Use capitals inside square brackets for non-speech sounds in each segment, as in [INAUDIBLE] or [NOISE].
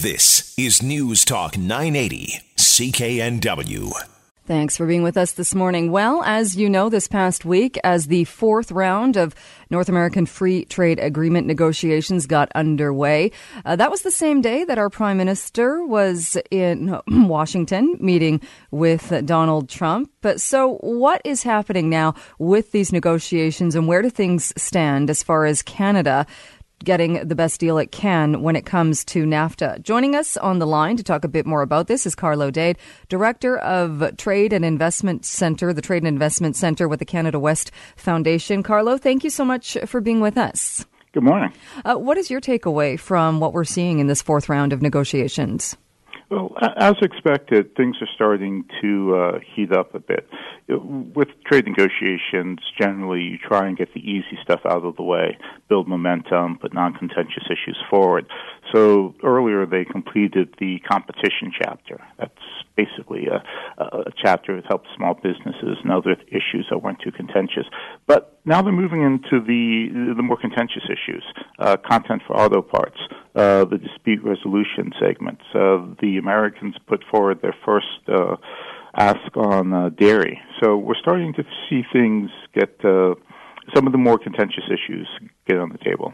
This is News Talk 980, CKNW. Thanks for being with us this morning. Well, as you know, this past week, as the fourth round of North American Free Trade Agreement negotiations got underway, uh, that was the same day that our Prime Minister was in [CLEARS THROAT] Washington meeting with Donald Trump. But so, what is happening now with these negotiations, and where do things stand as far as Canada? Getting the best deal it can when it comes to NAFTA. Joining us on the line to talk a bit more about this is Carlo Dade, Director of Trade and Investment Center, the Trade and Investment Center with the Canada West Foundation. Carlo, thank you so much for being with us. Good morning. Uh, what is your takeaway from what we're seeing in this fourth round of negotiations? Well, as expected, things are starting to uh, heat up a bit. With trade negotiations, generally you try and get the easy stuff out of the way, build momentum, put non contentious issues forward. So earlier they completed the competition chapter. That's basically a, a chapter that helps small businesses and other issues that weren't too contentious. But now they're moving into the the more contentious issues, uh, content for auto parts, uh, the dispute resolution segments. Uh, the Americans put forward their first uh, ask on uh, dairy, so we're starting to see things get uh, some of the more contentious issues get on the table.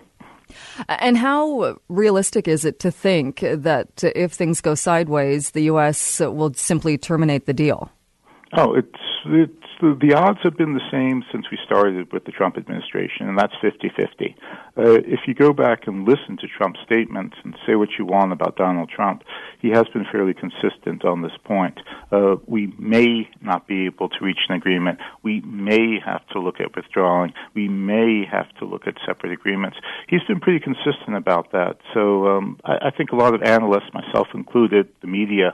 And how realistic is it to think that if things go sideways, the U.S. will simply terminate the deal? Oh, it's it's the, the odds have been the same since we started with the Trump administration, and that's 50-50. Uh, if you go back and listen to Trump's statements and say what you want about Donald Trump, he has been fairly consistent on this point. Uh, we may not be able to reach an agreement. We may have to look at withdrawing. We may have to look at separate agreements. He's been pretty consistent about that. So um, I, I think a lot of analysts, myself included, the media,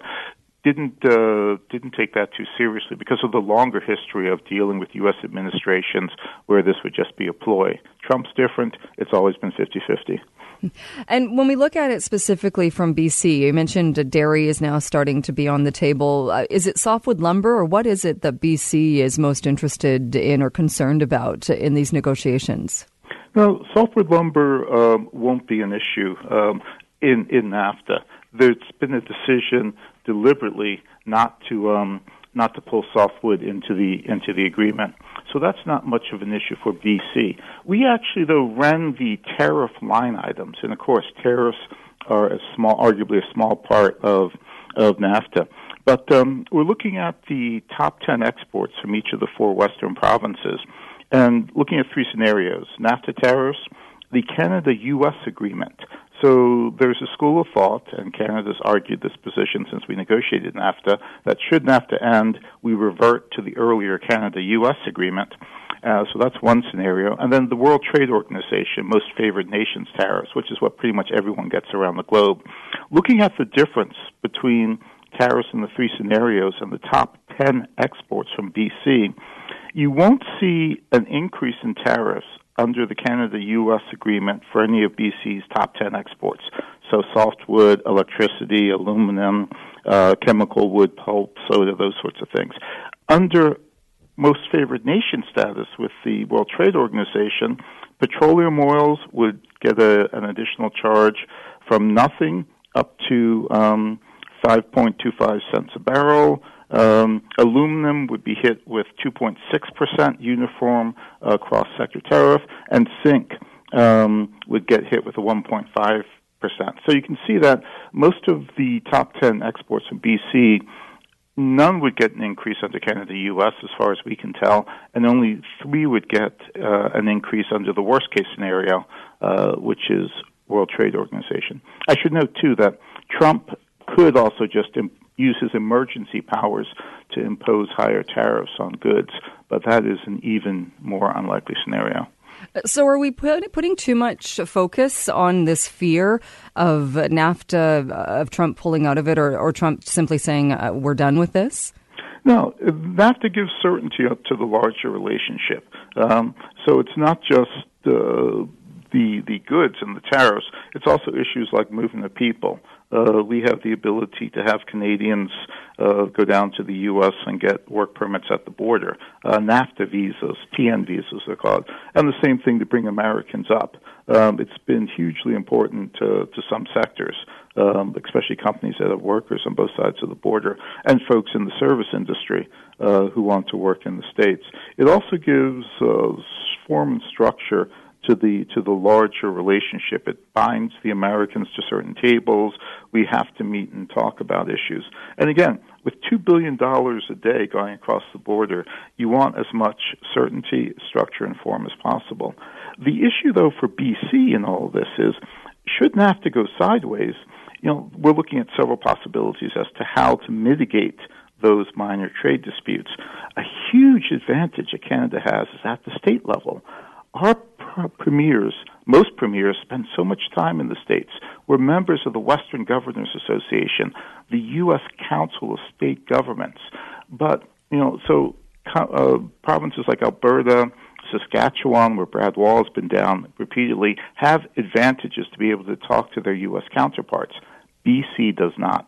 didn't uh, didn't take that too seriously because of the longer history of dealing with U.S. administrations where this would just be a ploy. Trump's different; it's always been 50-50. [LAUGHS] And when we look at it specifically from BC, you mentioned dairy is now starting to be on the table. Uh, is it softwood lumber, or what is it that BC is most interested in or concerned about in these negotiations? No, softwood lumber um, won't be an issue um, in in NAFTA. There's been a decision deliberately not to um, not to pull softwood into the into the agreement. So that's not much of an issue for BC. We actually though ran the tariff line items, and of course tariffs are a small, arguably a small part of of NAFTA. But um, we're looking at the top 10 exports from each of the four western provinces and looking at three scenarios NAFTA tariffs, the Canada US agreement. So there's a school of thought, and Canada's argued this position since we negotiated NAFTA, that should NAFTA end, we revert to the earlier Canada US agreement. Uh, so that's one scenario. And then the World Trade Organization, most favored nations tariffs, which is what pretty much everyone gets around the globe. Looking at the difference between tariffs in the three scenarios and the top 10 exports from BC, you won't see an increase in tariffs under the Canada US agreement for any of BC's top 10 exports. So softwood, electricity, aluminum, uh, chemical wood, pulp, soda, those sorts of things. Under most favored nation status with the World Trade Organization, petroleum oils would get a, an additional charge from nothing up to um, 5.25 cents a barrel. Um, aluminum would be hit with 2.6% uniform uh, cross sector tariff, and zinc um, would get hit with a 1.5%. So you can see that most of the top 10 exports from BC, none would get an increase under Canada US as far as we can tell, and only three would get uh, an increase under the worst case scenario, uh, which is World Trade Organization. I should note, too, that Trump could also just use his emergency powers to impose higher tariffs on goods, but that is an even more unlikely scenario. So, are we put, putting too much focus on this fear of NAFTA, of Trump pulling out of it, or, or Trump simply saying, uh, we're done with this? No, NAFTA gives certainty to the larger relationship. Um, so, it's not just uh, the, the goods and the tariffs, it's also issues like moving the people uh, we have the ability to have Canadians uh, go down to the U.S. and get work permits at the border, uh, NAFTA visas, TN visas they're called, and the same thing to bring Americans up. Um, it's been hugely important to, to some sectors, um, especially companies that have workers on both sides of the border and folks in the service industry uh, who want to work in the states. It also gives uh, form and structure to the to the larger relationship. It binds the Americans to certain tables. We have to meet and talk about issues. And again, with two billion dollars a day going across the border, you want as much certainty, structure, and form as possible. The issue, though, for BC in all of this is, should NAFTA go sideways? You know, we're looking at several possibilities as to how to mitigate those minor trade disputes. A huge advantage that Canada has is at the state level. Our premiers, most premiers, spend so much time in the states. We're members of the Western Governors Association, the U.S. Council of State Governments. But you know, so uh, provinces like Alberta, Saskatchewan, where Brad Wall has been down repeatedly, have advantages to be able to talk to their U.S. counterparts. BC does not.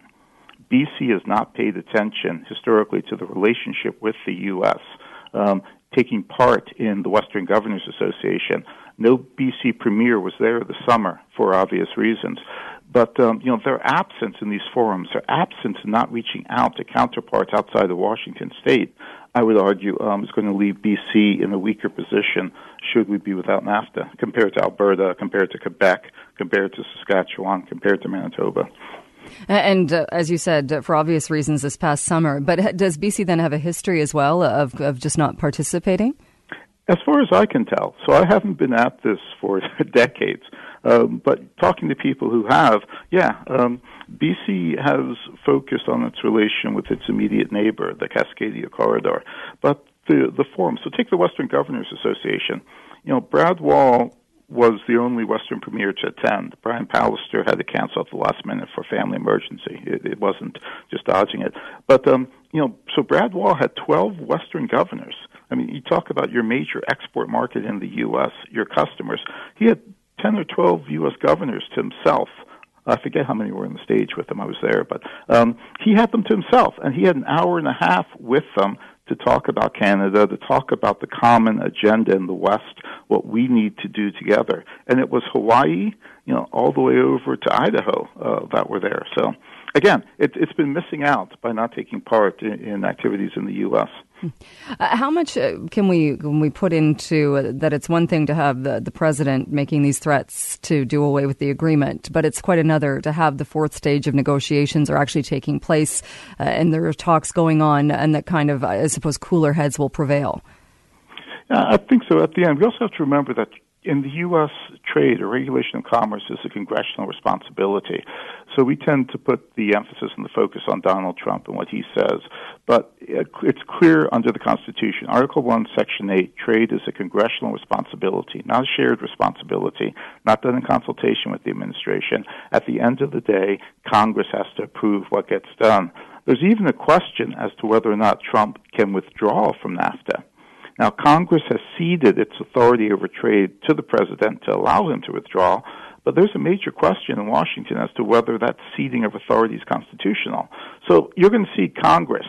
BC has not paid attention historically to the relationship with the U.S. Um, taking part in the Western Governors Association. No BC premier was there this summer for obvious reasons. But um, you know their absence in these forums, their absence in not reaching out to counterparts outside of Washington State, I would argue, um, is going to leave BC in a weaker position should we be without NAFTA compared to Alberta, compared to Quebec, compared to Saskatchewan, compared to Manitoba. And uh, as you said, uh, for obvious reasons, this past summer. But does BC then have a history as well of, of just not participating? As far as I can tell. So I haven't been at this for [LAUGHS] decades. Um, but talking to people who have, yeah, um, BC has focused on its relation with its immediate neighbor, the Cascadia Corridor. But the, the forum, so take the Western Governors Association. You know, Brad Wall was the only Western premier to attend. Brian Pallister had to cancel at the last minute for family emergency. It, it wasn't just dodging it. But um, you know, so Brad Wall had 12 Western governors. I mean, you talk about your major export market in the U.S., your customers. He had 10 or 12 U.S. governors to himself. I forget how many were on the stage with him. I was there, but um, he had them to himself, and he had an hour and a half with them to talk about Canada, to talk about the common agenda in the West, what we need to do together. And it was Hawaii, you know, all the way over to Idaho uh, that were there. So again, it, has been missing out by not taking part in, in activities in the U.S. Uh, how much uh, can we can we put into uh, that? It's one thing to have the, the president making these threats to do away with the agreement, but it's quite another to have the fourth stage of negotiations are actually taking place, uh, and there are talks going on, and that kind of, I suppose, cooler heads will prevail. I think so. At the end, we also have to remember that in the U.S., trade or regulation of commerce is a congressional responsibility. So we tend to put the emphasis and the focus on Donald Trump and what he says. But it's clear under the Constitution, Article 1, Section 8, trade is a congressional responsibility, not a shared responsibility, not done in consultation with the administration. At the end of the day, Congress has to approve what gets done. There's even a question as to whether or not Trump can withdraw from NAFTA. Now, Congress has ceded its authority over trade to the president to allow him to withdraw, but there's a major question in Washington as to whether that ceding of authority is constitutional. So you're going to see Congress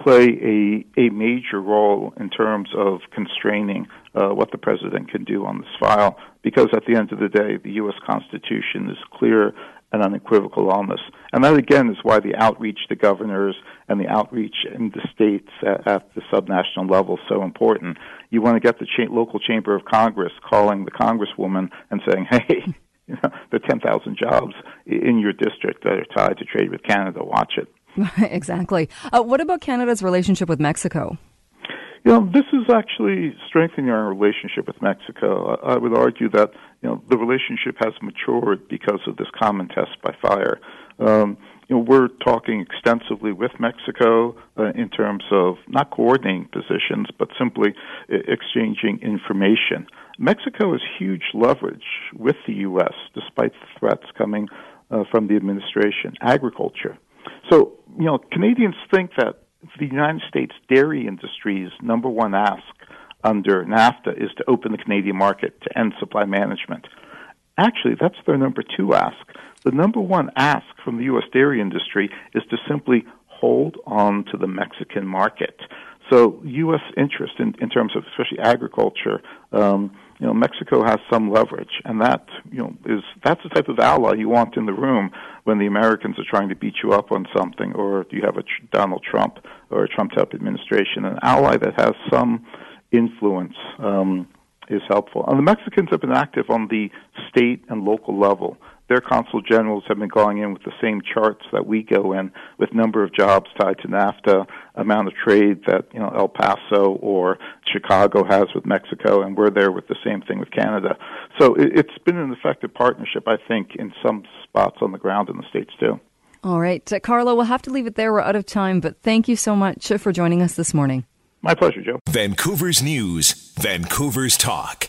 play a, a major role in terms of constraining uh, what the president can do on this file, because at the end of the day, the U.S. Constitution is clear and unequivocal this. And that again is why the outreach to governors and the outreach in the states at, at the subnational level is so important. You want to get the cha- local chamber of Congress calling the congresswoman and saying, [LAUGHS] "Hey, you know, are 10,000 jobs in your district that are tied to trade with Canada. Watch it." [LAUGHS] exactly. Uh, what about Canada's relationship with Mexico? You know, this is actually strengthening our relationship with Mexico. I would argue that you know the relationship has matured because of this common test by fire. Um, you know, we're talking extensively with Mexico uh, in terms of not coordinating positions, but simply uh, exchanging information. Mexico has huge leverage with the U.S., despite the threats coming uh, from the administration. Agriculture. So, you know, Canadians think that the United States dairy industry's number one ask under NAFTA is to open the Canadian market to end supply management. Actually, that's their number two ask. The number one ask from the U.S. dairy industry is to simply hold on to the Mexican market. So, U.S. interest in, in terms of especially agriculture, um, you know, Mexico has some leverage, and that you know is that's the type of ally you want in the room when the Americans are trying to beat you up on something, or you have a Donald Trump or a Trump type administration, an ally that has some influence. Um, is helpful. And the Mexicans have been active on the state and local level their consul generals have been going in with the same charts that we go in with number of jobs tied to NAFTA, amount of trade that you know El Paso or Chicago has with Mexico, and we're there with the same thing with Canada. So it, it's been an effective partnership, I think, in some spots on the ground in the states too. All right, uh, Carlo, we'll have to leave it there. We're out of time, but thank you so much for joining us this morning. My pleasure, Joe. Vancouver's News, Vancouver's Talk.